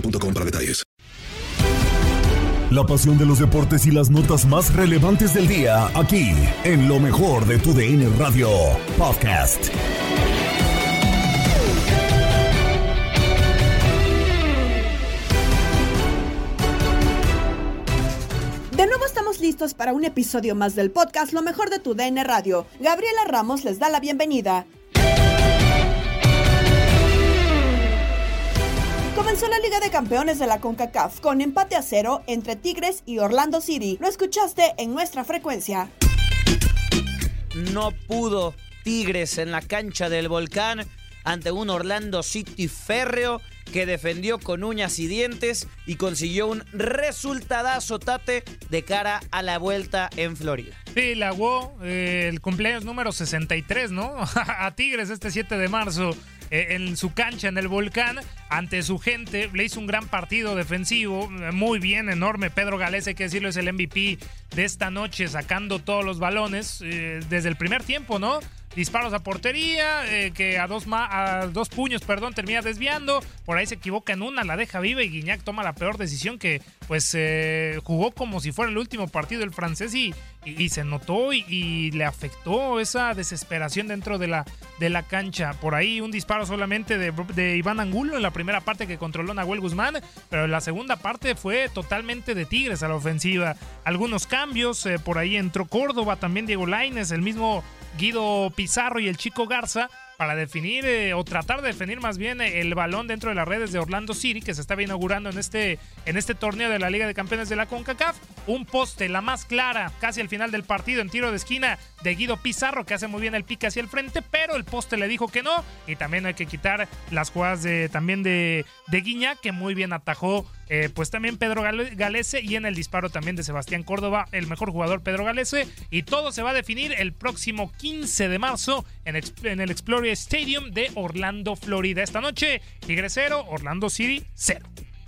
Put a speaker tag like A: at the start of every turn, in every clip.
A: boostmobile.com para detalles.
B: La pasión de los deportes y las notas más relevantes del día, aquí, en lo mejor de tu DN Radio Podcast.
C: De nuevo estamos listos para un episodio más del podcast Lo mejor de tu DN Radio. Gabriela Ramos les da la bienvenida. Comenzó la Liga de Campeones de la CONCACAF con empate a cero entre Tigres y Orlando City. Lo escuchaste en nuestra frecuencia.
D: No pudo Tigres en la cancha del volcán ante un Orlando City férreo que defendió con uñas y dientes y consiguió un resultadazo tate de cara a la vuelta en Florida.
E: Sí, la UO, eh, el cumpleaños número 63, ¿no? a Tigres este 7 de marzo en su cancha en el volcán ante su gente. Le hizo un gran partido defensivo, eh, muy bien, enorme. Pedro Galés, hay que decirlo, es el MVP de esta noche, sacando todos los balones eh, desde el primer tiempo, ¿no? Disparos a portería, eh, que a dos, ma- a dos puños, perdón, termina desviando. Por ahí se equivoca en una, la deja viva y Guiñac toma la peor decisión que, pues, eh, jugó como si fuera el último partido del francés y, y- se notó y, y le afectó esa desesperación dentro de la, de la cancha. Por ahí un disparo solamente de, de Iván Angulo en la primera parte que controló Nahuel Guzmán, pero en la segunda parte fue totalmente de Tigres a la ofensiva. Algunos cambios, eh, por ahí entró Córdoba, también Diego Laines, el mismo Guido Pizarro y el Chico Garza para definir eh, o tratar de definir más bien eh, el balón dentro de las redes de Orlando City que se estaba inaugurando en este, en este torneo de la Liga de Campeones de la CONCACAF. Un poste, la más clara, casi al final del partido en tiro de esquina de Guido Pizarro que hace muy bien el pique hacia el frente, pero el poste le dijo que no y también hay que quitar las jugadas de, también de, de Guiñac que muy bien atajó eh, pues también Pedro Gale- Galese y en el disparo también de Sebastián Córdoba, el mejor jugador Pedro Galese. Y todo se va a definir el próximo 15 de marzo en, en el Explorer Stadium de Orlando, Florida. Esta noche, Tigre 0, Orlando City 0.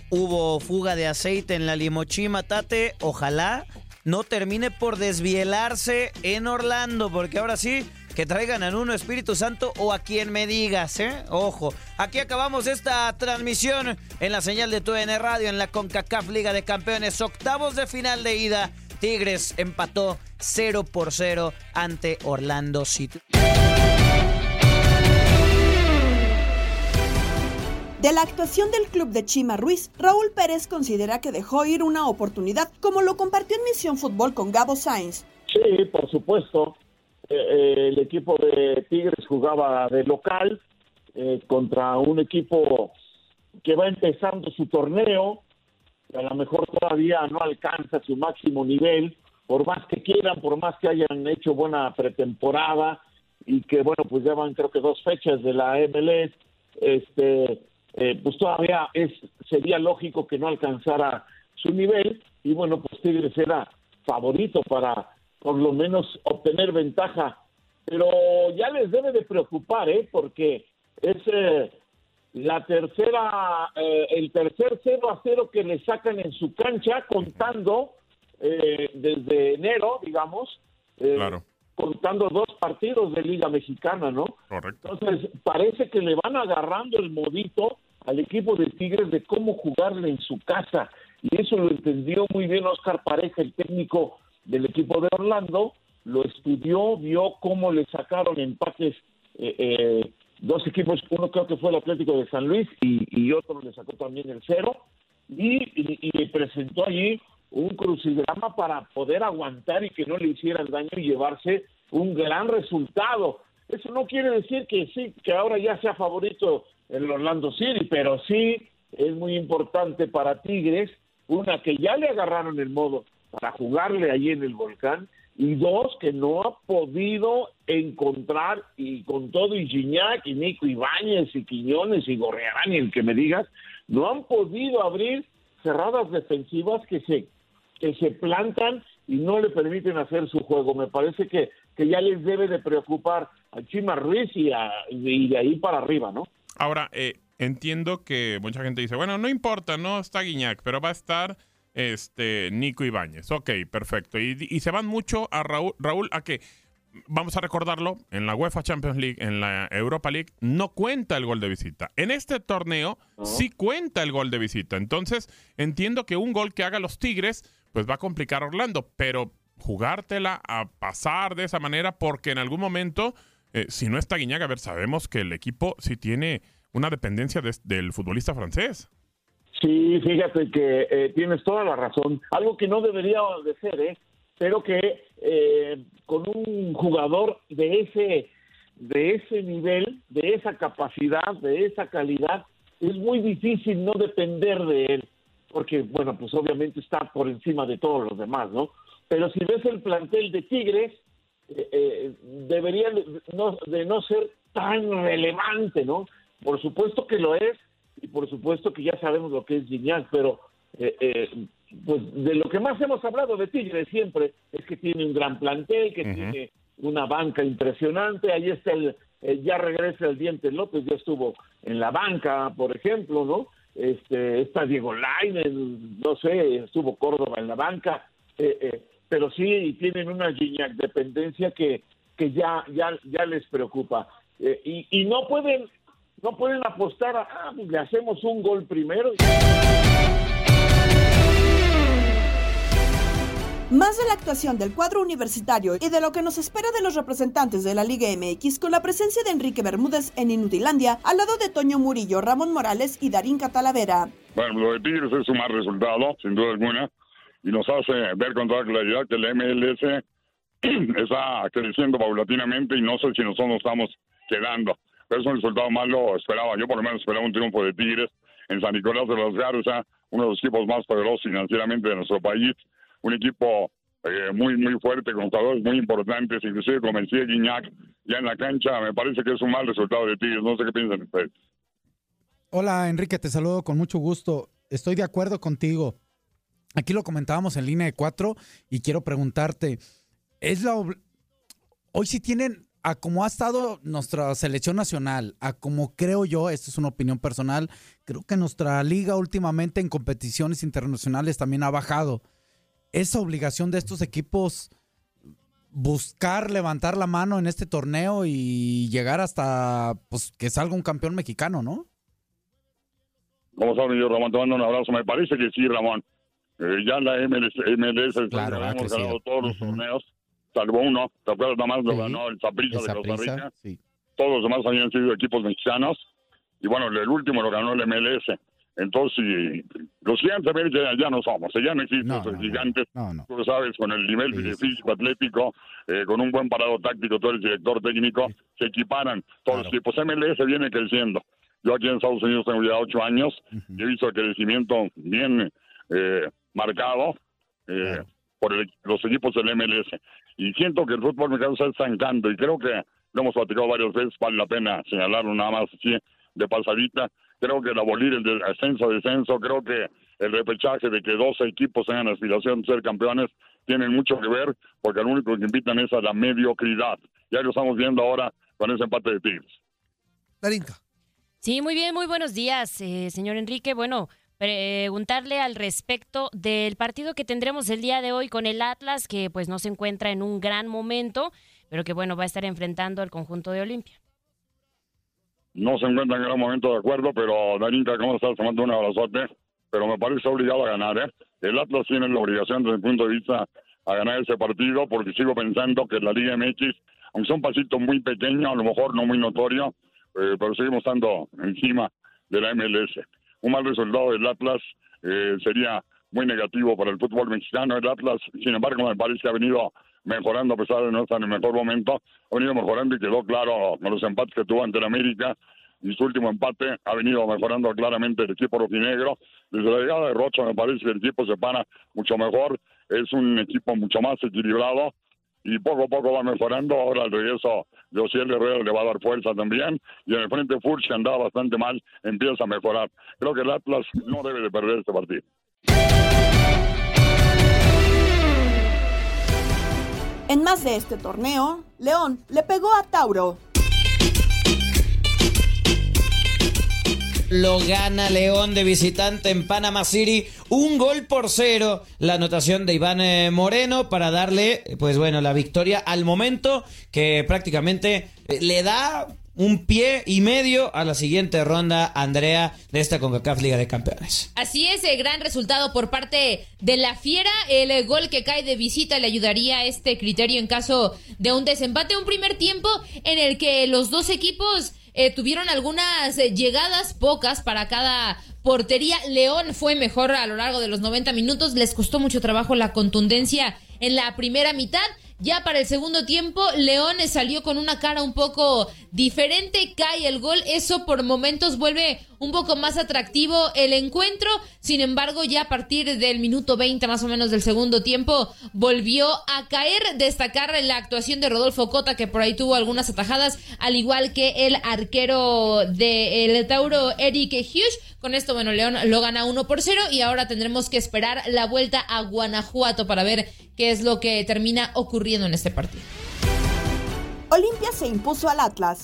D: Hubo fuga de aceite en la limochima, Tate. Ojalá no termine por desvielarse en Orlando, porque ahora sí, que traigan a uno Espíritu Santo o a quien me digas, ¿eh? Ojo, aquí acabamos esta transmisión en la señal de TUN Radio en la CONCACAF Liga de Campeones, octavos de final de ida. Tigres empató 0 por 0 ante Orlando City.
C: De la actuación del club de Chima Ruiz, Raúl Pérez considera que dejó ir una oportunidad, como lo compartió en Misión Fútbol con Gabo Sainz.
F: Sí, por supuesto. Eh, eh, el equipo de Tigres jugaba de local eh, contra un equipo que va empezando su torneo, a lo mejor todavía no alcanza su máximo nivel, por más que quieran, por más que hayan hecho buena pretemporada y que bueno, pues ya van creo que dos fechas de la MLS, este, eh, pues todavía es sería lógico que no alcanzara su nivel y bueno, pues Tigres era favorito para por lo menos obtener ventaja, pero ya les debe de preocupar, ¿eh? Porque es eh, la tercera, eh, el tercer 0 a 0 que le sacan en su cancha, contando eh, desde enero, digamos, eh,
G: Claro.
F: Contando dos partidos de Liga Mexicana, ¿no?
G: Correcto.
F: Entonces, parece que le van agarrando el modito al equipo de Tigres de cómo jugarle en su casa. Y eso lo entendió muy bien Oscar Pareja, el técnico del equipo de Orlando. Lo estudió, vio cómo le sacaron empates eh, eh, dos equipos. Uno creo que fue el Atlético de San Luis y, y otro le sacó también el cero. Y, y, y presentó allí un crucigrama para poder aguantar y que no le hicieran daño y llevarse un gran resultado. Eso no quiere decir que sí, que ahora ya sea favorito el Orlando City, pero sí es muy importante para Tigres, una que ya le agarraron el modo para jugarle allí en el volcán, y dos que no ha podido encontrar, y con todo y Gignac, y Nico Ibáñez, y Quiñones, y Gorrearán, y el que me digas, no han podido abrir cerradas defensivas que se que se plantan y no le permiten hacer su juego. Me parece que, que ya les debe de preocupar a Chima Ruiz y, a- y de ahí para arriba, ¿no?
G: Ahora, eh, entiendo que mucha gente dice, bueno, no importa, no está Guiñac, pero va a estar este Nico Ibáñez. Ok, perfecto. Y, y se van mucho a Raúl, Raúl a que, vamos a recordarlo, en la UEFA Champions League, en la Europa League, no cuenta el gol de visita. En este torneo sí cuenta el gol de visita. Entonces, entiendo que un gol que haga los Tigres, pues va a complicar a Orlando, pero jugártela a pasar de esa manera, porque en algún momento, eh, si no está Guiñac, a ver, sabemos que el equipo sí tiene una dependencia de- del futbolista francés.
F: Sí, fíjate que eh, tienes toda la razón. Algo que no debería de ser, ¿eh? Pero que eh, con un jugador de ese, de ese nivel, de esa capacidad, de esa calidad, es muy difícil no depender de él. Porque, bueno, pues obviamente está por encima de todos los demás, ¿no? Pero si ves el plantel de Tigres, eh, eh, debería de no, de no ser tan relevante, ¿no? Por supuesto que lo es, y por supuesto que ya sabemos lo que es Gignac, pero eh, eh, pues de lo que más hemos hablado de Tigres siempre es que tiene un gran plantel, que tiene una banca impresionante, ahí está el, eh, ya regresa el Diente López, ya estuvo en la banca, por ejemplo, ¿no? Este, está Diego Lainez, no sé, estuvo Córdoba en la banca, eh, eh, pero sí tienen una Gignac dependencia que, que ya, ya, ya les preocupa. Eh, y, y no pueden no pueden apostar a, ah, pues le hacemos un gol primero.
C: Más de la actuación del cuadro universitario y de lo que nos espera de los representantes de la Liga MX con la presencia de Enrique Bermúdez en Inutilandia, al lado de Toño Murillo, Ramón Morales y Darín Catalavera.
H: Bueno, lo de Tigres es un mal resultado, sin duda alguna, y nos hace ver con toda claridad que el MLS está creciendo paulatinamente y no sé si nosotros nos estamos quedando. Pero es un resultado malo, esperaba, yo por lo menos esperaba un triunfo de Tigres en San Nicolás de los Garza, uno de los equipos más poderosos financieramente de nuestro país, un equipo eh, muy muy fuerte, con jugadores muy importantes, inclusive como decía Guiñac, ya en la cancha, me parece que es un mal resultado de Tigres, no sé qué piensan ustedes.
I: Hola Enrique, te saludo con mucho gusto. Estoy de acuerdo contigo. Aquí lo comentábamos en línea de cuatro y quiero preguntarte, ¿es la obl- hoy sí tienen a cómo ha estado nuestra selección nacional, a como creo yo, esto es una opinión personal, creo que nuestra liga últimamente en competiciones internacionales también ha bajado. Esa obligación de estos equipos buscar levantar la mano en este torneo y llegar hasta pues que salga un campeón mexicano, ¿no?
H: Como sabes, yo, Ramón, te mando un abrazo. Me parece que sí, Ramón. Eh, ya la MLS, MLS
I: Claro, ha
H: hemos ganado todos los torneos, salvo uno. ¿Te acuerdas? Nada más lo ganó el Saprissa
I: El
H: de Costa Rica.
I: sí.
H: Todos los demás habían sido equipos mexicanos. Y bueno, el último lo ganó el MLS. Entonces, sí, los gigantes América ya, no somos, ya no existen esos gigantes. Tú lo sabes, con el nivel físico, atlético, eh, con un buen parado táctico, todo el director técnico, se equiparan todos los equipos. MLS viene creciendo. Yo aquí en Estados Unidos tengo ya ocho años y he visto el crecimiento bien eh, marcado eh, por el- los equipos del MLS. Y siento que el fútbol mexicano está estancando y creo que lo hemos platicado varias veces, vale la pena señalarlo nada más así de pasadita. Creo que el abolir el de- ascenso-descenso, creo que el repechaje de que 12 equipos tengan aspiración de ser campeones tienen mucho que ver porque lo único que invitan es a la mediocridad. Ya lo estamos viendo ahora con ese empate de Tigres.
J: Darinka.
K: Sí, muy bien, muy buenos días, eh, señor Enrique. Bueno, preguntarle al respecto del partido que tendremos el día de hoy con el Atlas, que pues no se encuentra en un gran momento, pero que bueno, va a estar enfrentando al conjunto de Olimpia.
H: No se encuentra en gran momento de acuerdo, pero Darinka, ¿cómo estás? Te mando un abrazote. Pero me parece obligado a ganar, ¿eh? El Atlas tiene la obligación desde mi punto de vista a ganar ese partido porque sigo pensando que la Liga MX, aunque sea un pasito muy pequeño, a lo mejor no muy notorio, eh, pero seguimos estando encima de la MLS. Un mal resultado del Atlas eh, sería muy negativo para el fútbol mexicano. El Atlas, sin embargo, me parece que ha venido mejorando a pesar de no estar en el mejor momento. Ha venido mejorando y quedó claro con los empates que tuvo ante el América. Y su último empate ha venido mejorando claramente el equipo rojinegro. Desde la llegada de Rocha me parece que el equipo se para mucho mejor. Es un equipo mucho más equilibrado y poco a poco va mejorando. Ahora el regreso de Osiel Herrera le va a dar fuerza también. Y en el frente Furch, andaba bastante mal, empieza a mejorar. Creo que el Atlas no debe de perder este partido.
C: En más de este torneo, León le pegó a Tauro.
D: Lo gana León de visitante en Panama City. Un gol por cero. La anotación de Iván eh, Moreno para darle, pues bueno, la victoria al momento que prácticamente le da un pie y medio a la siguiente ronda, Andrea, de esta CONCACAF Liga de Campeones.
L: Así es, el gran resultado por parte de la Fiera. El eh, gol que cae de visita le ayudaría a este criterio en caso de un desempate. Un primer tiempo en el que los dos equipos eh, tuvieron algunas eh, llegadas, pocas para cada portería. León fue mejor a lo largo de los 90 minutos. Les costó mucho trabajo la contundencia en la primera mitad. Ya para el segundo tiempo, León salió con una cara un poco diferente, cae el gol, eso por momentos vuelve un poco más atractivo el encuentro, sin embargo ya a partir del minuto 20 más o menos del segundo tiempo volvió a caer, destacar la actuación de Rodolfo Cota que por ahí tuvo algunas atajadas, al igual que el arquero del Tauro Eric Hughes, con esto bueno León lo gana 1 por 0 y ahora tendremos que esperar la vuelta a Guanajuato para ver qué es lo que termina ocurriendo en este partido.
C: Olimpia se impuso al Atlas.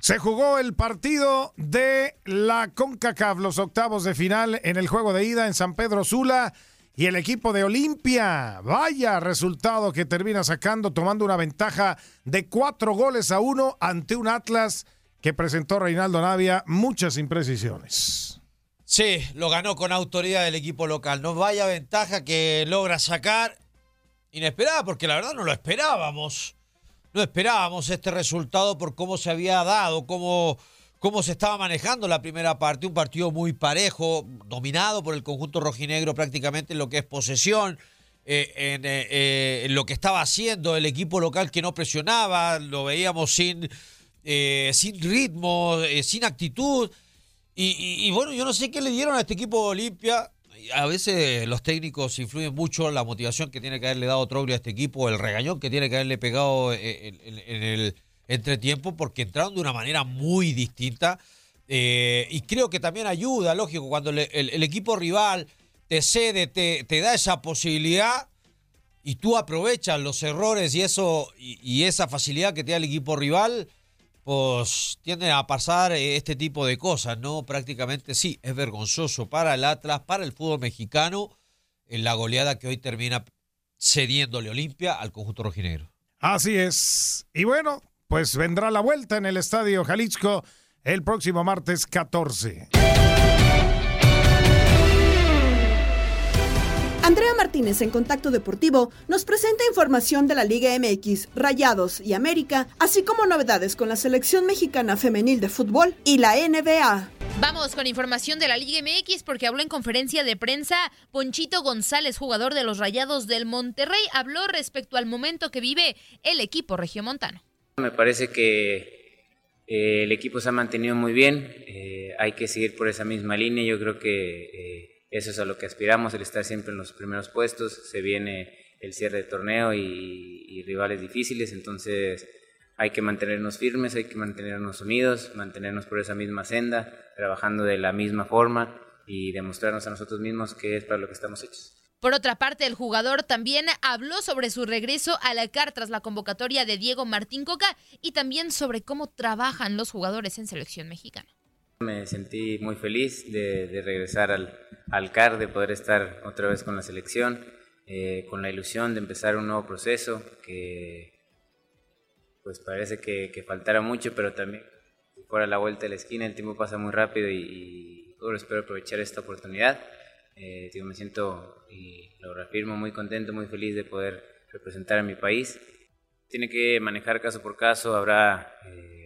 M: Se jugó el partido de la CONCACAF, los octavos de final en el juego de ida en San Pedro Sula y el equipo de Olimpia. Vaya resultado que termina sacando, tomando una ventaja de cuatro goles a uno ante un Atlas que presentó Reinaldo Navia muchas imprecisiones.
N: Sí, lo ganó con autoridad el equipo local. No vaya ventaja que logra sacar. Inesperada, porque la verdad no lo esperábamos. No esperábamos este resultado por cómo se había dado, cómo, cómo se estaba manejando la primera parte. Un partido muy parejo, dominado por el conjunto rojinegro prácticamente en lo que es posesión. eh, eh, eh, en lo que estaba haciendo el equipo local que no presionaba, lo veíamos sin, eh, sin ritmo, eh, sin actitud. Y, bueno, yo no sé qué le dieron a este equipo de Olimpia. A veces los técnicos influyen mucho la motivación que tiene que haberle dado Troglio a este equipo, el regañón que tiene que haberle pegado eh, en, el entretiempo, porque entraron de una manera muy distinta. Y creo que también ayuda, lógico, cuando el equipo rival te cede, te, te da esa posibilidad y tú aprovechas los errores y eso y, y esa facilidad que te da el equipo rival, pues tienden a pasar eh, este tipo de cosas, ¿no? Prácticamente sí, es vergonzoso para el Atlas, para el fútbol mexicano, en la goleada que hoy termina cediéndole Olimpia al conjunto rojinegro.
M: Así es. Y bueno, pues vendrá la vuelta en el Estadio Jalisco el próximo martes 14.
C: Andrea Martínez en Contacto Deportivo nos presenta información de la Liga MX, Rayados y América, así como novedades con la selección mexicana femenil de fútbol y la NBA.
L: Vamos con información de la Liga MX porque habló en conferencia de prensa Ponchito González, jugador de los Rayados del Monterrey, habló respecto al momento que vive el equipo regiomontano.
O: Me parece que
J: Eh, el equipo se ha mantenido muy bien, eh, hay que seguir por esa misma línea, yo creo que eh, eso es a lo que aspiramos, el estar siempre en los primeros puestos, se viene el cierre de torneo y, y rivales difíciles, entonces hay que mantenernos firmes, hay que mantenernos unidos, mantenernos por esa misma senda, trabajando de la misma forma y demostrarnos a nosotros mismos que es para lo que estamos hechos.
L: Por otra parte, el jugador también habló sobre su regreso a la CAR tras la convocatoria de Diego Martín Coca y también sobre cómo trabajan los jugadores en selección mexicana.
J: Me sentí muy feliz de, de regresar al, al, CAR, de poder estar otra vez con la selección, eh, con la ilusión de empezar un nuevo proceso que pues parece que, que faltara mucho, pero también fuera la vuelta de la esquina, el tiempo pasa muy rápido y, y bueno, espero aprovechar esta oportunidad. Eh, digo, me siento, y lo reafirmo, muy contento, muy feliz de poder representar a mi país. Tiene que manejar caso por caso, habrá, eh,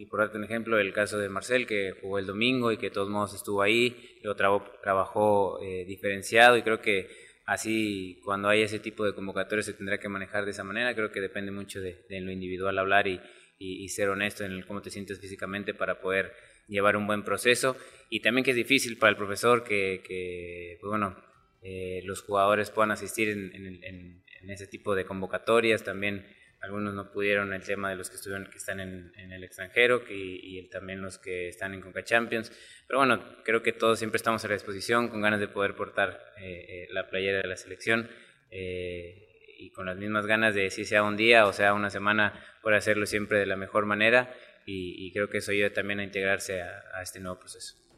J: y por darte un ejemplo, el caso de Marcel, que jugó el domingo y que de todos modos estuvo ahí, lo trabajó, trabajó eh, diferenciado y creo que así cuando hay ese tipo de convocatorias se tendrá que manejar de esa manera. Creo que depende mucho de, lo individual hablar y, y, ser honesto en el cómo te sientes físicamente para poder llevar un buen proceso. Y también que es difícil para el profesor que, que pues bueno, eh, los jugadores puedan asistir en, en, en, ese tipo de convocatorias. También algunos no pudieron el tema de los que estuvieron que están en, el extranjero que, y también los que están en Conca Champions. Pero bueno, creo que todos siempre estamos a la disposición con ganas de poder portar eh, eh, la playera de la selección. Eh, y con las mismas ganas de si sea un día o sea una semana, por hacerlo siempre de la mejor manera y, y creo que eso ayuda también a integrarse a, a este nuevo proceso.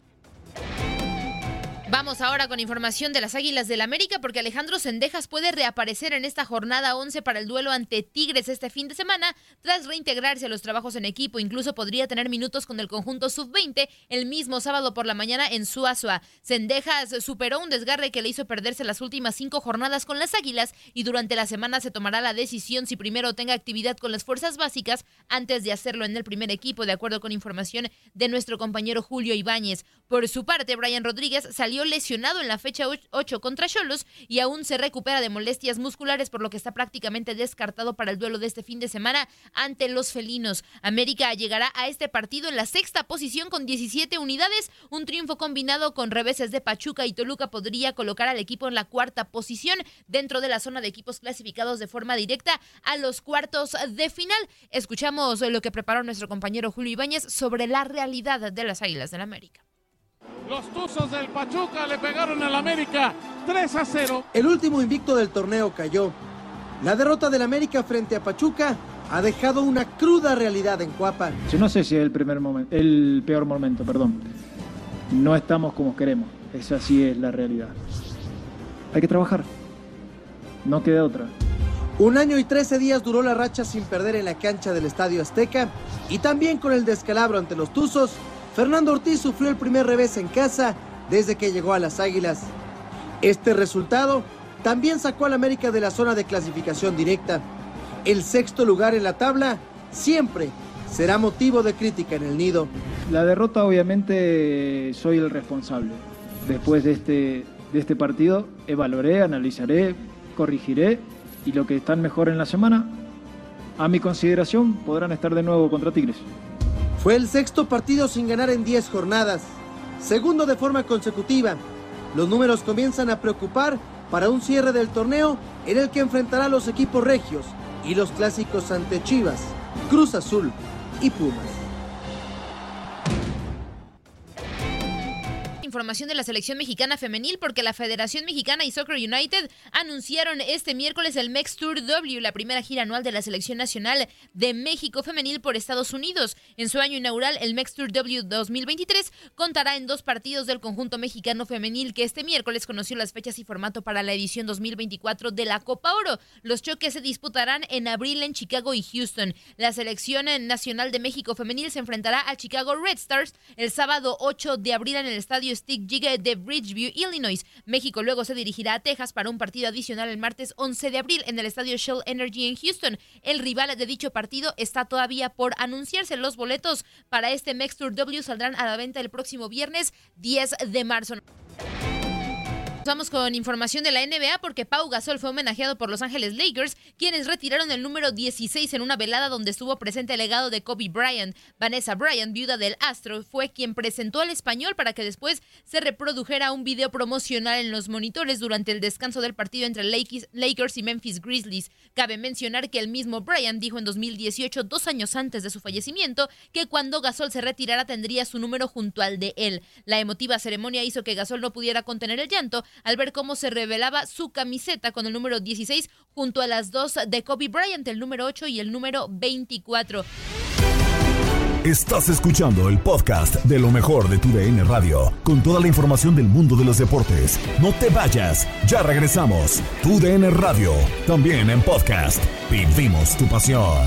L: Vamos ahora con información de las Águilas del América porque Alejandro Sendejas puede reaparecer en esta jornada 11 para el duelo ante Tigres este fin de semana tras reintegrarse a los trabajos en equipo. Incluso podría tener minutos con el conjunto sub-20 el mismo sábado por la mañana en Suazua. Sendejas superó un desgarre que le hizo perderse las últimas cinco jornadas con las Águilas y durante la semana se tomará la decisión si primero tenga actividad con las fuerzas básicas antes de hacerlo en el primer equipo, de acuerdo con información de nuestro compañero Julio Ibáñez. Por su parte, Brian Rodríguez salió lesionado en la fecha 8 contra Cholos y aún se recupera de molestias musculares, por lo que está prácticamente descartado para el duelo de este fin de semana ante los felinos. América llegará a este partido en la sexta posición con 17 unidades. Un triunfo combinado con reveses de Pachuca y Toluca podría colocar al equipo en la cuarta posición dentro de la zona de equipos clasificados de forma directa a los cuartos de final. Escuchamos lo que preparó nuestro compañero Julio Ibáñez sobre la realidad de las Águilas del América.
P: Los Tuzos del Pachuca le pegaron al América 3 a 0.
O: El último invicto del torneo cayó. La derrota del América frente a Pachuca ha dejado una cruda realidad en Cuapa.
Q: Yo no sé si es el primer momento, el peor momento, perdón. No estamos como queremos. Esa sí es la realidad. Hay que trabajar. No queda otra.
O: Un año y 13 días duró la racha sin perder en la cancha del Estadio Azteca y también con el descalabro ante los Tuzos Fernando Ortiz sufrió el primer revés en casa desde que llegó a las Águilas. Este resultado también sacó al América de la zona de clasificación directa. El sexto lugar en la tabla siempre será motivo de crítica en el nido.
Q: La derrota obviamente soy el responsable. Después de este, de este partido evaluaré, analizaré, corregiré y lo que están mejor en la semana, a mi consideración, podrán estar de nuevo contra Tigres.
O: Fue el sexto partido sin ganar en 10 jornadas, segundo de forma consecutiva. Los números comienzan a preocupar para un cierre del torneo en el que enfrentará a los equipos regios y los clásicos ante Chivas, Cruz Azul y Pumas.
L: Información de la selección mexicana femenil porque la Federación Mexicana y Soccer United anunciaron este miércoles el Mex Tour W, la primera gira anual de la selección nacional de México femenil por Estados Unidos. En su año inaugural, el Mex Tour W 2023 contará en dos partidos del conjunto mexicano femenil que este miércoles conoció las fechas y formato para la edición 2024 de la Copa Oro. Los choques se disputarán en abril en Chicago y Houston. La selección nacional de México femenil se enfrentará al Chicago Red Stars el sábado 8 de abril en el estadio De Bridgeview, Illinois. México luego se dirigirá a Texas para un partido adicional el martes 11 de abril en el estadio Shell Energy en Houston. El rival de dicho partido está todavía por anunciarse. Los boletos para este Mex Tour W saldrán a la venta el próximo viernes 10 de marzo. Vamos con información de la NBA porque Pau Gasol fue homenajeado por Los Ángeles Lakers, quienes retiraron el número 16 en una velada donde estuvo presente el legado de Kobe Bryant. Vanessa Bryant, viuda del Astro, fue quien presentó al español para que después se reprodujera un video promocional en los monitores durante el descanso del partido entre Lakers y Memphis Grizzlies. Cabe mencionar que el mismo Bryant dijo en 2018, dos años antes de su fallecimiento, que cuando Gasol se retirara tendría su número junto al de él. La emotiva ceremonia hizo que Gasol no pudiera contener el llanto al ver cómo se revelaba su camiseta con el número 16 junto a las dos de Kobe Bryant, el número 8 y el número 24.
B: Estás escuchando el podcast de lo mejor de tu DN Radio, con toda la información del mundo de los deportes. No te vayas, ya regresamos. Tu DN Radio, también en podcast. Vivimos tu pasión.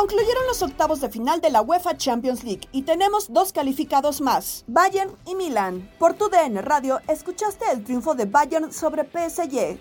C: Concluyeron los octavos de final de la UEFA Champions League y tenemos dos calificados más, Bayern y Milan. Por tu DN Radio, escuchaste el triunfo de Bayern sobre PSG.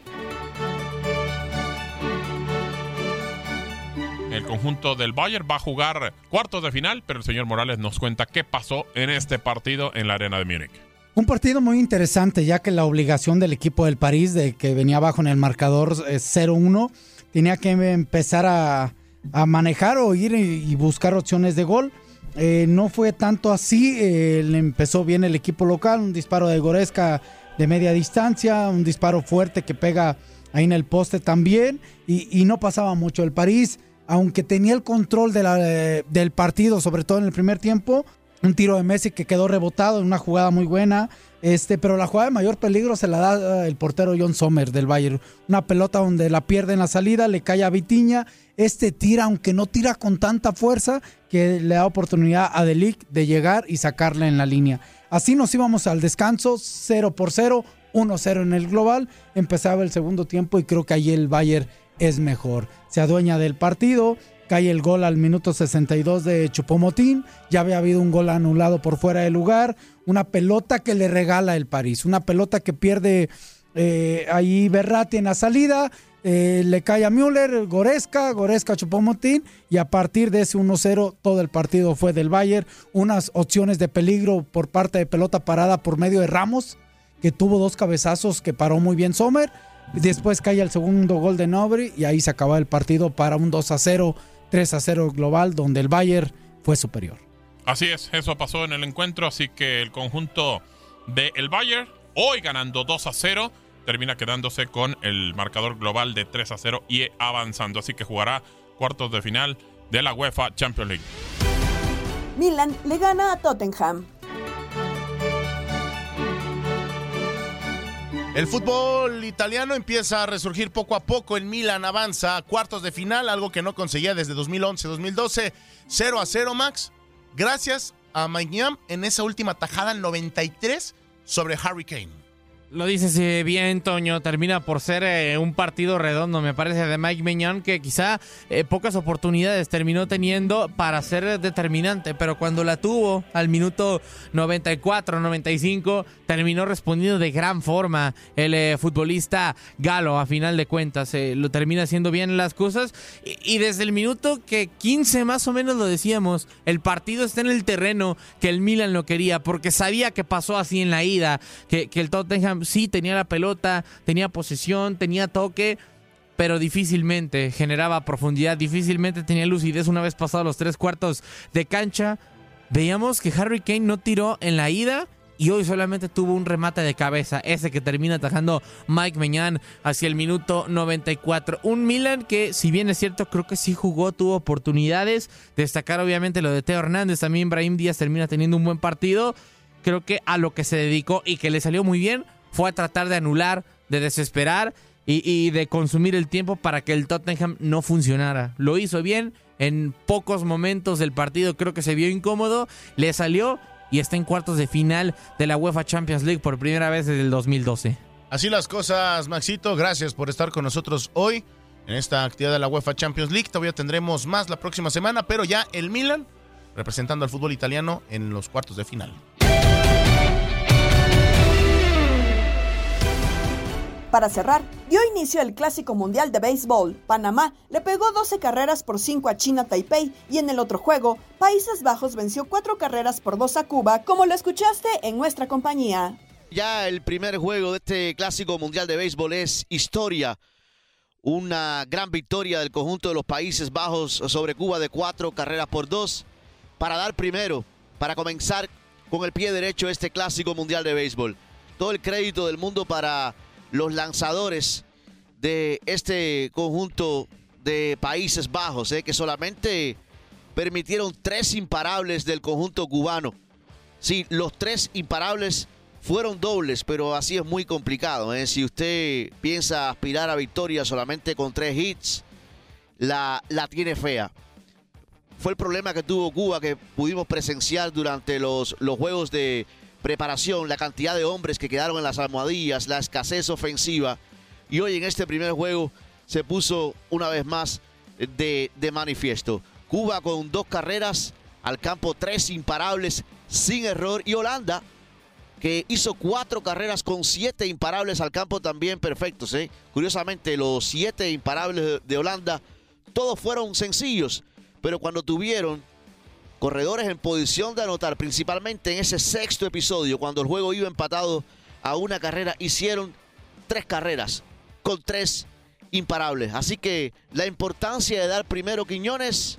G: El conjunto del Bayern va a jugar cuartos de final, pero el señor Morales nos cuenta qué pasó en este partido en la Arena de Múnich.
I: Un partido muy interesante, ya que la obligación del equipo del París, de que venía abajo en el marcador eh, 0-1, tenía que empezar a, a manejar o ir y, buscar opciones de gol. Eh, no fue tanto así, eh, empezó bien el equipo local, un disparo de Goresca de media distancia, un disparo fuerte que pega ahí en el poste también, y, no pasaba mucho. El París, aunque tenía el control eh, del partido, sobre todo en el primer tiempo, un tiro de Messi que quedó rebotado en una jugada muy buena. Este, pero la jugada de mayor peligro se la da eh, el portero John Sommer del Bayern. Una pelota donde la pierde en la salida, le cae a Vitiña. Este tira, aunque no tira con tanta fuerza, que le da oportunidad a Delic de llegar y sacarle en la línea. Así nos íbamos al descanso, 0 por 0, 1-0 en el global. Empezaba el segundo tiempo y creo que ahí el Bayern es mejor. Se adueña del partido, cae el gol al minuto 62 de Chupomotín, ya había habido un gol anulado por fuera de lugar, una pelota que le regala el París, una pelota que pierde eh, ahí Berratti en la salida, eh, le cae a Müller, Goreska, Goreska Chupomotín y a partir de ese 1-0 todo el partido fue del Bayern, unas opciones de peligro por parte de pelota parada por medio de Ramos, que tuvo dos cabezazos que paró muy bien Sommer. Después cae el segundo gol de Nobri y ahí se acaba el partido para un 2 a 0, 3 a 0 global, donde el Bayern fue superior.
G: Así es, eso pasó en el encuentro, así que el conjunto de el Bayern, hoy ganando 2 a 0, termina quedándose con el marcador global de 3 a 0 y avanzando, así que jugará cuartos de final de la UEFA Champions League.
C: Milan le gana a Tottenham.
R: El fútbol italiano empieza a resurgir poco a poco. El Milan avanza a cuartos de final, algo que no conseguía desde 2011-2012. 0 a 0, Max. Gracias a Maignan en esa última tajada 93 sobre Harry Kane.
S: Lo dices eh, bien, Toño. Termina por ser eh, un partido redondo, me parece, de Mike Mignon, que quizá eh, pocas oportunidades terminó teniendo para ser determinante, pero cuando la tuvo al minuto 94, 95, terminó respondiendo de gran forma el futbolista galo, a final de cuentas. lo termina haciendo bien las cosas. Y, y desde el minuto que 15 más o menos lo decíamos, el partido está en el terreno que el Milan lo quería, porque sabía que pasó así en la ida, que, que el Tottenham sí tenía la pelota, tenía posesión, tenía toque, pero difícilmente generaba profundidad, difícilmente tenía lucidez una vez pasados los tres cuartos de cancha. Veíamos que Harry Kane no tiró en la ida y hoy solamente tuvo un remate de cabeza, ese que termina atajando Mike Meñán hacia el minuto 94. Un Milan que, si bien es cierto, creo que sí jugó, tuvo oportunidades. Destacar obviamente lo de Teo Hernández, también Brahim Díaz termina teniendo un buen partido. Creo que a lo que se dedicó y que le salió muy bien fue a tratar de anular, de desesperar y, de consumir el tiempo para que el Tottenham no funcionara. Lo hizo bien, en pocos momentos del partido creo que se vio incómodo, le salió y está en cuartos de final de la UEFA Champions League por primera vez desde el 2012.
R: Así las cosas, Maxito. Gracias por estar con nosotros hoy en esta actividad de la UEFA Champions League. Todavía tendremos más la próxima semana, pero ya el Milan representando al fútbol italiano en los cuartos de final.
C: Para cerrar, dio inicio el Clásico Mundial de Béisbol. Panamá le pegó 12 carreras por 5 a China Taipei y en el otro juego, Países Bajos venció 4 carreras por 2 a Cuba, como lo escuchaste en nuestra compañía.
T: Ya el primer juego de este Clásico Mundial de Béisbol es historia. Una gran victoria del conjunto de los Países Bajos sobre Cuba de 4 carreras por 2 para dar primero, para comenzar con el pie derecho este Clásico Mundial de Béisbol. Todo el crédito del mundo para los lanzadores de este conjunto de Países Bajos, eh, que solamente permitieron tres imparables del conjunto cubano. Sí, los tres imparables fueron dobles, pero así es muy complicado. eh. Si usted piensa aspirar a victoria solamente con tres hits, la, la tiene fea. Fue el problema que tuvo Cuba que pudimos presenciar durante los, los juegos de preparación, la cantidad de hombres que quedaron en las almohadillas, la escasez ofensiva. Y hoy en este primer juego se puso una vez más de, de manifiesto. Cuba con dos carreras al campo, tres imparables sin error. Y Holanda, que hizo cuatro carreras con siete imparables al campo también perfectos. ¿eh? Curiosamente, los siete imparables de- de Holanda, todos fueron sencillos. Pero cuando tuvieron corredores en posición de anotar, principalmente en ese sexto episodio, cuando el juego iba empatado a una carrera, hicieron tres carreras con tres imparables. Así que la importancia de dar primero Quiñones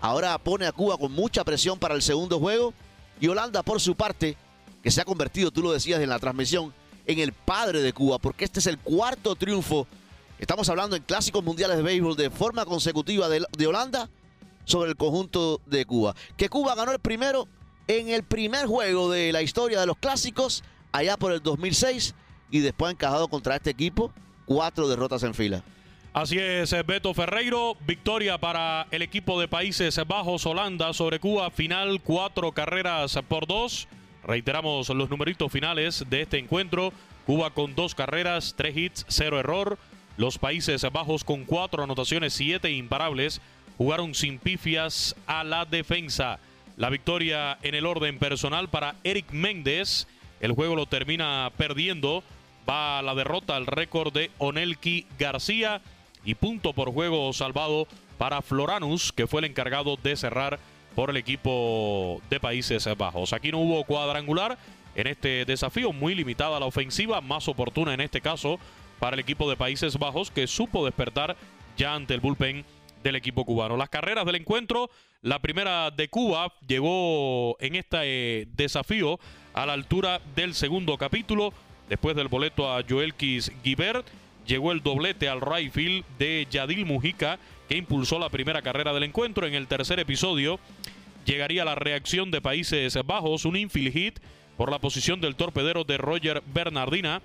T: ahora pone a Cuba con mucha presión para el segundo juego. Y Holanda, por su parte, que se ha convertido, tú lo decías en la transmisión, en el padre de Cuba, porque este es el cuarto triunfo. Estamos hablando en clásicos mundiales de béisbol de forma consecutiva de, de Holanda sobre el conjunto de Cuba. Que Cuba ganó el primero en el primer juego de la historia de los clásicos, allá por el 2006, y después ha encajado contra este equipo cuatro derrotas en fila.
U: Así es, eh, Beto Ferreiro, victoria para el equipo de Países Bajos, Holanda sobre Cuba, final cuatro carreras por dos. Reiteramos los numeritos finales de este encuentro. Cuba con dos carreras, tres hits, cero error. Los Países Bajos con cuatro anotaciones, siete imparables. Jugaron sin pifias a la defensa. La victoria en el orden personal para Eric Méndez. El juego lo termina perdiendo. Va a la derrota al récord de Onelki García y punto por juego salvado para Floranus, que fue el encargado de cerrar por el equipo de Países Bajos. Aquí no hubo cuadrangular en este desafío, muy limitada la ofensiva, más oportuna en este caso para el equipo de Países Bajos, que supo despertar ya ante el bullpen del equipo cubano. Las carreras del encuentro, la primera de Cuba llegó en este desafío a la altura del segundo capítulo, después del boleto a Joelquis Guibert, llegó el doblete al right field de Yadil Mujica, que impulsó la primera carrera del encuentro. En el tercer episodio llegaría la reacción de Países Bajos, un infield hit por la posición del torpedero de Roger Bernardina.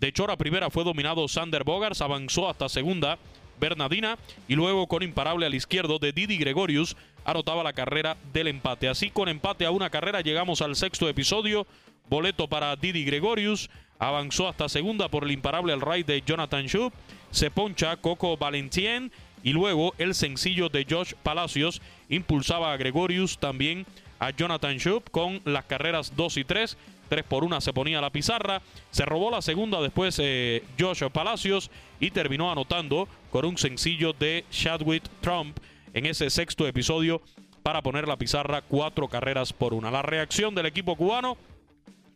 U: De Chora primera fue dominado Sander Bogars, avanzó hasta segunda Bernardina y luego con imparable al izquierdo de Didi Gregorius anotaba la carrera del empate. Así con empate a una carrera llegamos al sexto episodio. Boleto para Didi Gregorius. Avanzó hasta segunda por el imparable al right de Jonathan Shub. Se poncha Coco Valentien. Y luego el sencillo de Josh Palacios impulsaba a Gregorius también a Jonathan Shub con las carreras 2 y 3. 3 por 1 se ponía la pizarra. Se robó la segunda después eh, Josh Palacios y terminó anotando con un sencillo de Chadwick Trump en ese sexto episodio para poner la pizarra cuatro carreras por una. La reacción del equipo cubano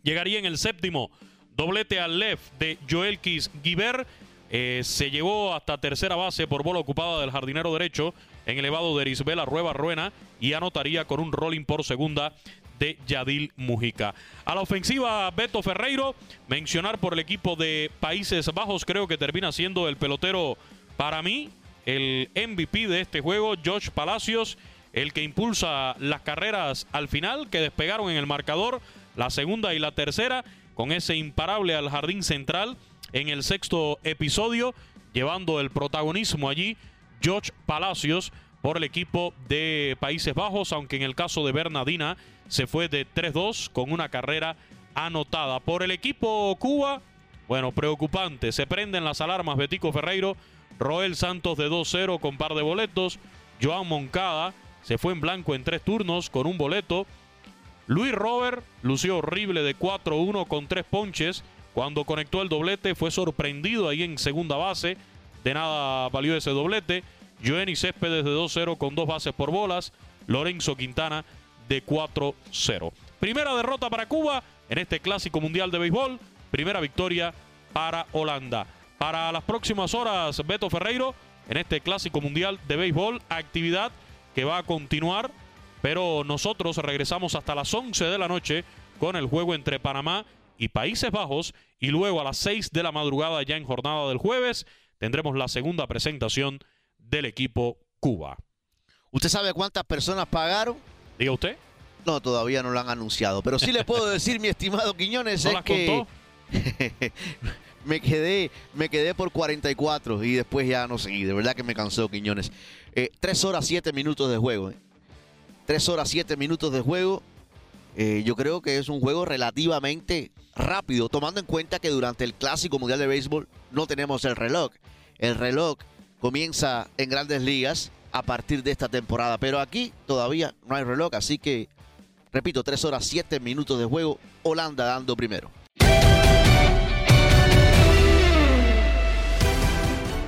U: llegaría en el séptimo. Doblete al left de Joel Kiss Guiber. Eh, se llevó hasta tercera base por bola ocupada del jardinero derecho en elevado de Erisbela Rueba Ruena y anotaría con un rolling por segunda de Yadil Mujica. A la ofensiva, Beto Ferreiro, mencionar por el equipo de Países Bajos, creo que termina siendo el pelotero para mí, el MVP de este juego, Josh Palacios, el que impulsa las carreras al final, que despegaron en el marcador, la segunda y la tercera, con ese imparable al jardín central en el sexto episodio llevando el protagonismo allí George Palacios por el equipo de Países Bajos, aunque en el caso de Bernardina se fue de 3-2 con una carrera anotada. Por el equipo Cuba, bueno, preocupante, se prenden las alarmas Betico Ferreiro, Roel Santos de 2-0 con par de boletos, Joan Moncada se fue en blanco en tres turnos con un boleto, Luis Robert lució horrible de 4-1 con tres ponches. Cuando conectó el doblete fue sorprendido ahí en segunda base. De nada valió ese doblete. Joenny Céspedes de 2-0 con dos bases por bolas. Lorenzo Quintana de 4-0. Primera derrota para Cuba en este clásico mundial de béisbol. Primera victoria para Holanda. Para las próximas horas, Beto Ferreiro en este clásico mundial de béisbol. Actividad que va a continuar pero nosotros regresamos hasta las 11 de la noche con el juego entre Panamá y Países Bajos y luego a las 6 de la madrugada ya en jornada del jueves tendremos la segunda presentación del equipo Cuba.
V: ¿Usted sabe cuántas personas pagaron?
U: Diga usted.
V: No, todavía no lo han anunciado, pero sí le puedo decir, mi estimado Quiñones,
U: ¿No
V: es
U: las
V: que
U: contó?
V: me quedé, me quedé por 44 y después ya no seguí. De verdad que me cansó, Quiñones. Eh, tres horas, siete minutos de juego. eh. Tres horas, siete minutos de juego. Eh, yo creo que es un juego relativamente rápido, tomando en cuenta que durante el Clásico Mundial de Béisbol no tenemos el reloj. El reloj comienza en grandes ligas a partir de esta temporada, pero aquí todavía no hay reloj, así que, repito, tres horas, siete minutos de juego, Holanda dando primero.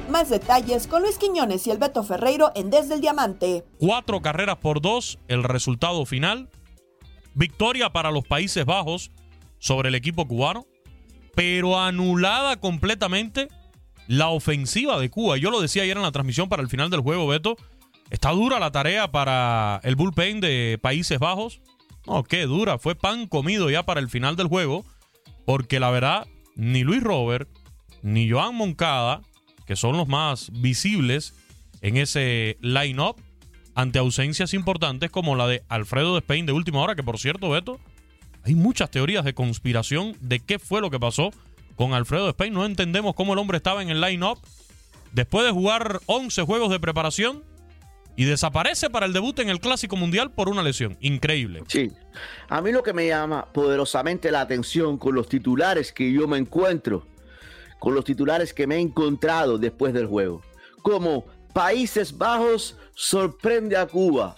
C: Más detalles con Luis Quiñones y el Beto Ferreiro en Desde el Diamante.
U: Cuatro carreras por dos, el resultado final. Victoria para los Países Bajos sobre el equipo cubano, pero anulada completamente la ofensiva de Cuba. Yo lo decía ayer en la transmisión para el final del juego, Beto. Está dura la tarea para el bullpen de Países Bajos. No, qué dura. Fue pan comido ya para el final del juego. Porque la verdad, ni Luis Robert, ni Joan Moncada, que son los más visibles en ese line-up, ante ausencias importantes como la de Alfredo Despain de última hora, que por cierto, Beto, hay muchas teorías de conspiración de qué fue lo que pasó con Alfredo Despain. No entendemos cómo el hombre estaba en el line-up después de jugar 11 juegos de preparación y desaparece para el debut en el Clásico Mundial por una lesión. Increíble.
T: Sí. A mí lo que me llama poderosamente la atención con los titulares que yo me encuentro, con los titulares que me he encontrado después del juego, como Países Bajos sorprende a Cuba,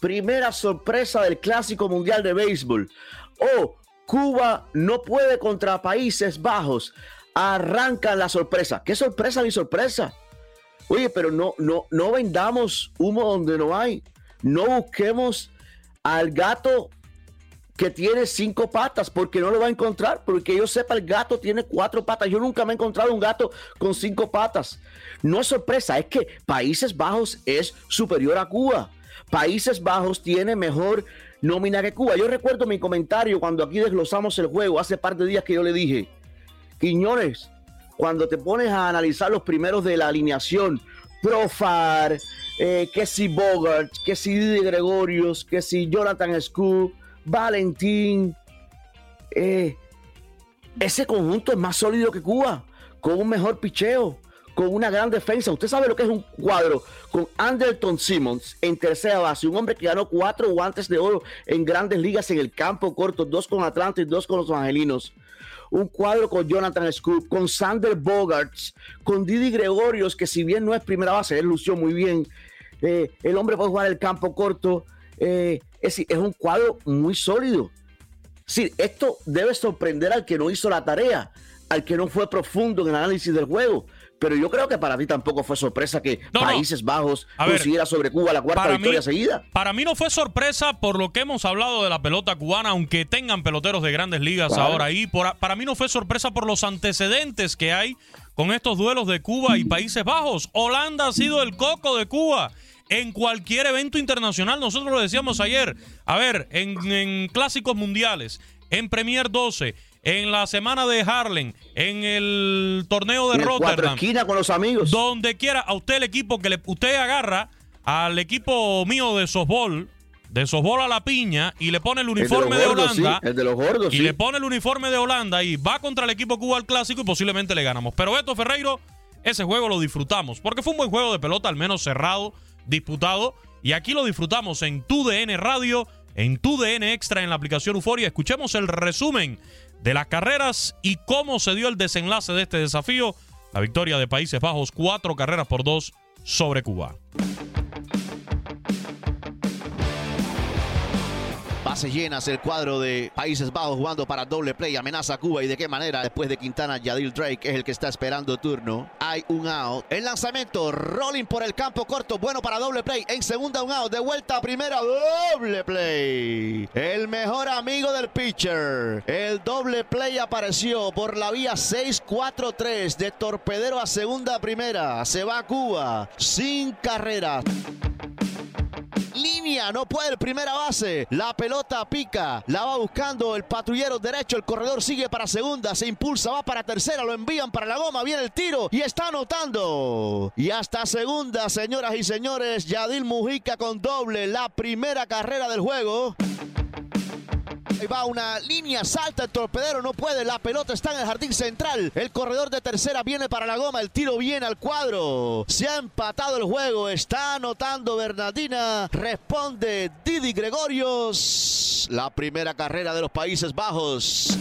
T: primera sorpresa del Clásico Mundial de Béisbol, o Cuba no puede contra Países Bajos, arrancan la sorpresa. ¿Qué sorpresa ni sorpresa? Oye, pero no, no, no vendamos humo donde no hay. No busquemos al gato que tiene cinco patas, porque no lo va a encontrar. Porque yo sepa, el gato tiene cuatro patas. Yo nunca me he encontrado un gato con cinco patas. No es sorpresa, es que Países Bajos es superior a Cuba. Países Bajos tiene mejor nómina que Cuba. Yo recuerdo mi comentario cuando aquí desglosamos el juego hace par de días que yo le dije, Quiñones, cuando te pones a analizar los primeros de la alineación, Profar, eh, que si Bogart, que si Didi Gregorius, que si Jonathan Scoop, Valentín, eh, ese conjunto es más sólido que Cuba, con un mejor picheo, con una gran defensa. Usted sabe lo que es un cuadro con Anderton Simmons en tercera base, un hombre que ganó cuatro guantes de oro en grandes ligas en el campo corto, dos con Atlanta y dos con los Angelinos un cuadro con Jonathan Scoop, con Sander Bogarts, con Didi Gregorios, que si bien no es primera base, él lució muy bien. Eh, el hombre puede jugar el campo corto. eh, es, es un cuadro muy sólido. Sí, esto debe sorprender al que no hizo la tarea, al que no fue profundo en el análisis del juego. Pero yo creo que para ti tampoco fue sorpresa que
U: No, no.
T: Países Bajos
U: ver,
T: consiguiera sobre Cuba la cuarta victoria
U: mí-
T: seguida.
U: Para mí no fue sorpresa por lo que hemos hablado de la pelota cubana, aunque tengan peloteros de grandes ligas
T: Claro.
U: ahora ahí. Por- para mí no fue sorpresa por los antecedentes que hay con estos duelos de Cuba y Países Bajos. Holanda ha sido el coco de Cuba. En cualquier evento internacional, nosotros lo decíamos ayer. A ver, en, en clásicos mundiales, en Premier 12, en la semana de Harlem, en el torneo de
T: En el
U: Rotterdam.
T: con los amigos.
U: Donde quiera, a usted el equipo que le, usted agarra al equipo mío de softball, de softball a la piña, y le pone el
T: El de los
U: uniforme de, Holanda.
T: sí, el de los gordos,
U: y
T: sí.
U: le pone el uniforme de Holanda y va contra el equipo Cuba al clásico y posiblemente le ganamos. Pero Beto Ferreiro, ese juego lo disfrutamos, porque fue un buen juego de pelota, al menos cerrado, disputado, y aquí lo disfrutamos en tu DN Radio, en tu DN Extra, en la aplicación Euforia. Escuchemos el resumen de las carreras y cómo se dio el desenlace de este desafío. La victoria de Países Bajos, cuatro carreras por dos sobre Cuba.
T: Bases llenas el cuadro de Países Bajos jugando para doble play. Amenaza a Cuba y de qué manera. Después de Quintana, Yadil Drake es el que está esperando turno. Hay un out. El lanzamiento, rolling por el campo corto. Bueno para doble play. En segunda, un out. De vuelta a primera, doble play. El mejor amigo del pitcher. El doble play apareció por la vía 6-4-3. De torpedero a segunda a primera. Se va a Cuba sin carreras. Línea, no puede primera base. La pelota pica, la va buscando el patrullero derecho. El corredor sigue para segunda, se impulsa, va para tercera, lo envían para la goma. Viene el tiro y está anotando. Y hasta segunda, señoras y señores, Yadil Mujica con doble, la primera carrera del juego. Ahí va una línea, salta el torpedero, no puede. La pelota está en el jardín central. El corredor de tercera viene para la goma. El tiro viene al cuadro. Se ha empatado el juego. Está anotando Bernardina. Responde Didi Gregorios. La primera carrera de los Países Bajos.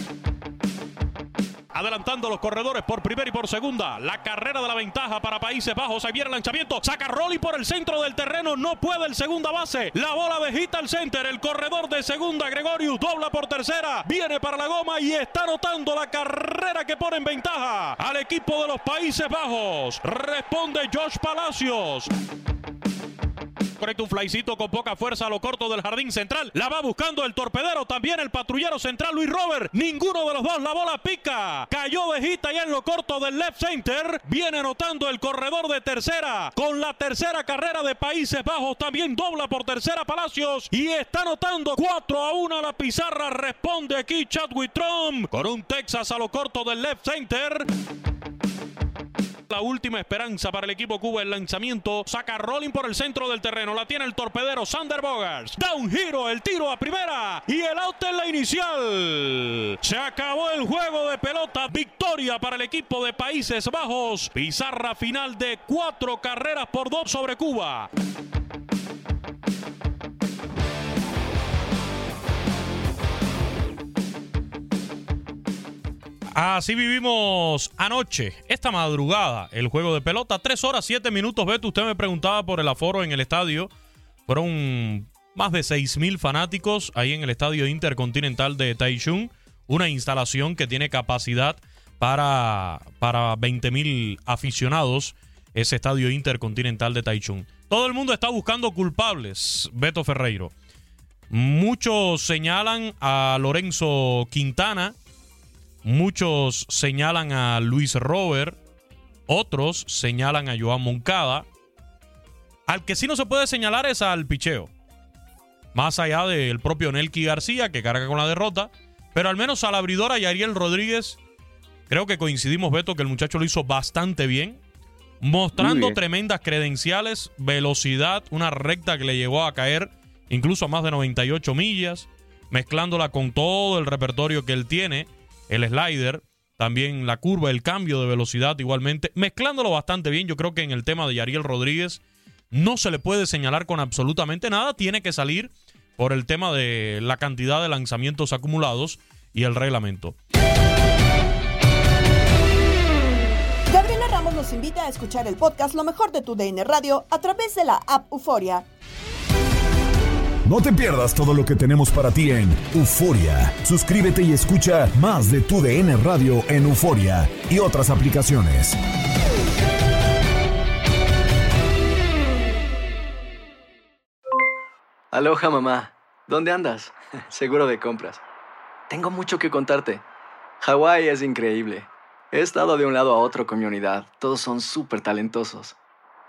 U: Adelantando los corredores por primera y por segunda. La carrera de la ventaja para Países Bajos. Ahí viene el lanzamiento. Saca Rolly por el centro del terreno. No puede el segunda base. La bola de hit al center. El corredor de segunda, Gregorius, dobla por tercera. Viene para la goma y está anotando la carrera que pone en ventaja al equipo de los Países Bajos. Responde Josh Palacios. Correcto, un flycito con poca fuerza a lo corto del jardín central. La va buscando el torpedero, también el patrullero central Luis Robert. Ninguno de los dos, la bola pica. Cayó de gita ya en lo corto del left center. Viene anotando el corredor de tercera. Con la tercera carrera de Países Bajos, también dobla por tercera Palacios. Y está anotando 4 a 1 a la pizarra. Responde aquí Chadwick Trump. Con un Texas a lo corto del left center. La última esperanza para el equipo Cuba, el lanzamiento. Saca Rolling por el centro del terreno. La tiene el torpedero Sander Bogars. Da un giro, el tiro a primera. Y el out en la inicial. Se acabó el juego de pelota. Victoria para el equipo de Países Bajos. Pizarra final de cuatro carreras por dos sobre Cuba. Así vivimos anoche, esta madrugada, el juego de pelota. Tres horas, siete minutos. Beto, usted me preguntaba por el aforo en el estadio. Fueron más de seis mil fanáticos ahí en el estadio intercontinental de Taichung. Una instalación que tiene capacidad para, para 20 mil aficionados. Ese estadio intercontinental de Taichung. Todo el mundo está buscando culpables, Beto Ferreiro. Muchos señalan a Lorenzo Quintana Muchos señalan a Luis Robert, otros señalan a Joan Moncada. Al que sí no se puede señalar es al picheo. Más allá del propio Nelky García, que carga con la derrota. Pero al menos al abridor, a Yariel Rodríguez, creo que coincidimos, Beto, que el muchacho lo hizo bastante bien. Mostrando tremendas credenciales, velocidad, una recta que le llegó a caer incluso a más de 98 millas, mezclándola con todo el repertorio que él tiene el slider, también la curva, el cambio de velocidad igualmente, mezclándolo bastante bien. Yo creo que en el tema de Yariel Rodríguez no se le puede señalar con absolutamente nada, tiene que salir por el tema de la cantidad de lanzamientos acumulados y el reglamento.
C: Gabriela Ramos nos invita a escuchar el podcast Lo mejor de tu DN Radio a través de la app Euforia.
B: No te pierdas todo lo que tenemos para ti en Euforia. Suscríbete y escucha más de tu DN Radio en Euforia y otras aplicaciones.
W: Aloha mamá, ¿dónde andas? Seguro de compras. Tengo mucho que contarte. Hawái es increíble. He estado de un lado a otro con mi unidad. Todos son súper talentosos.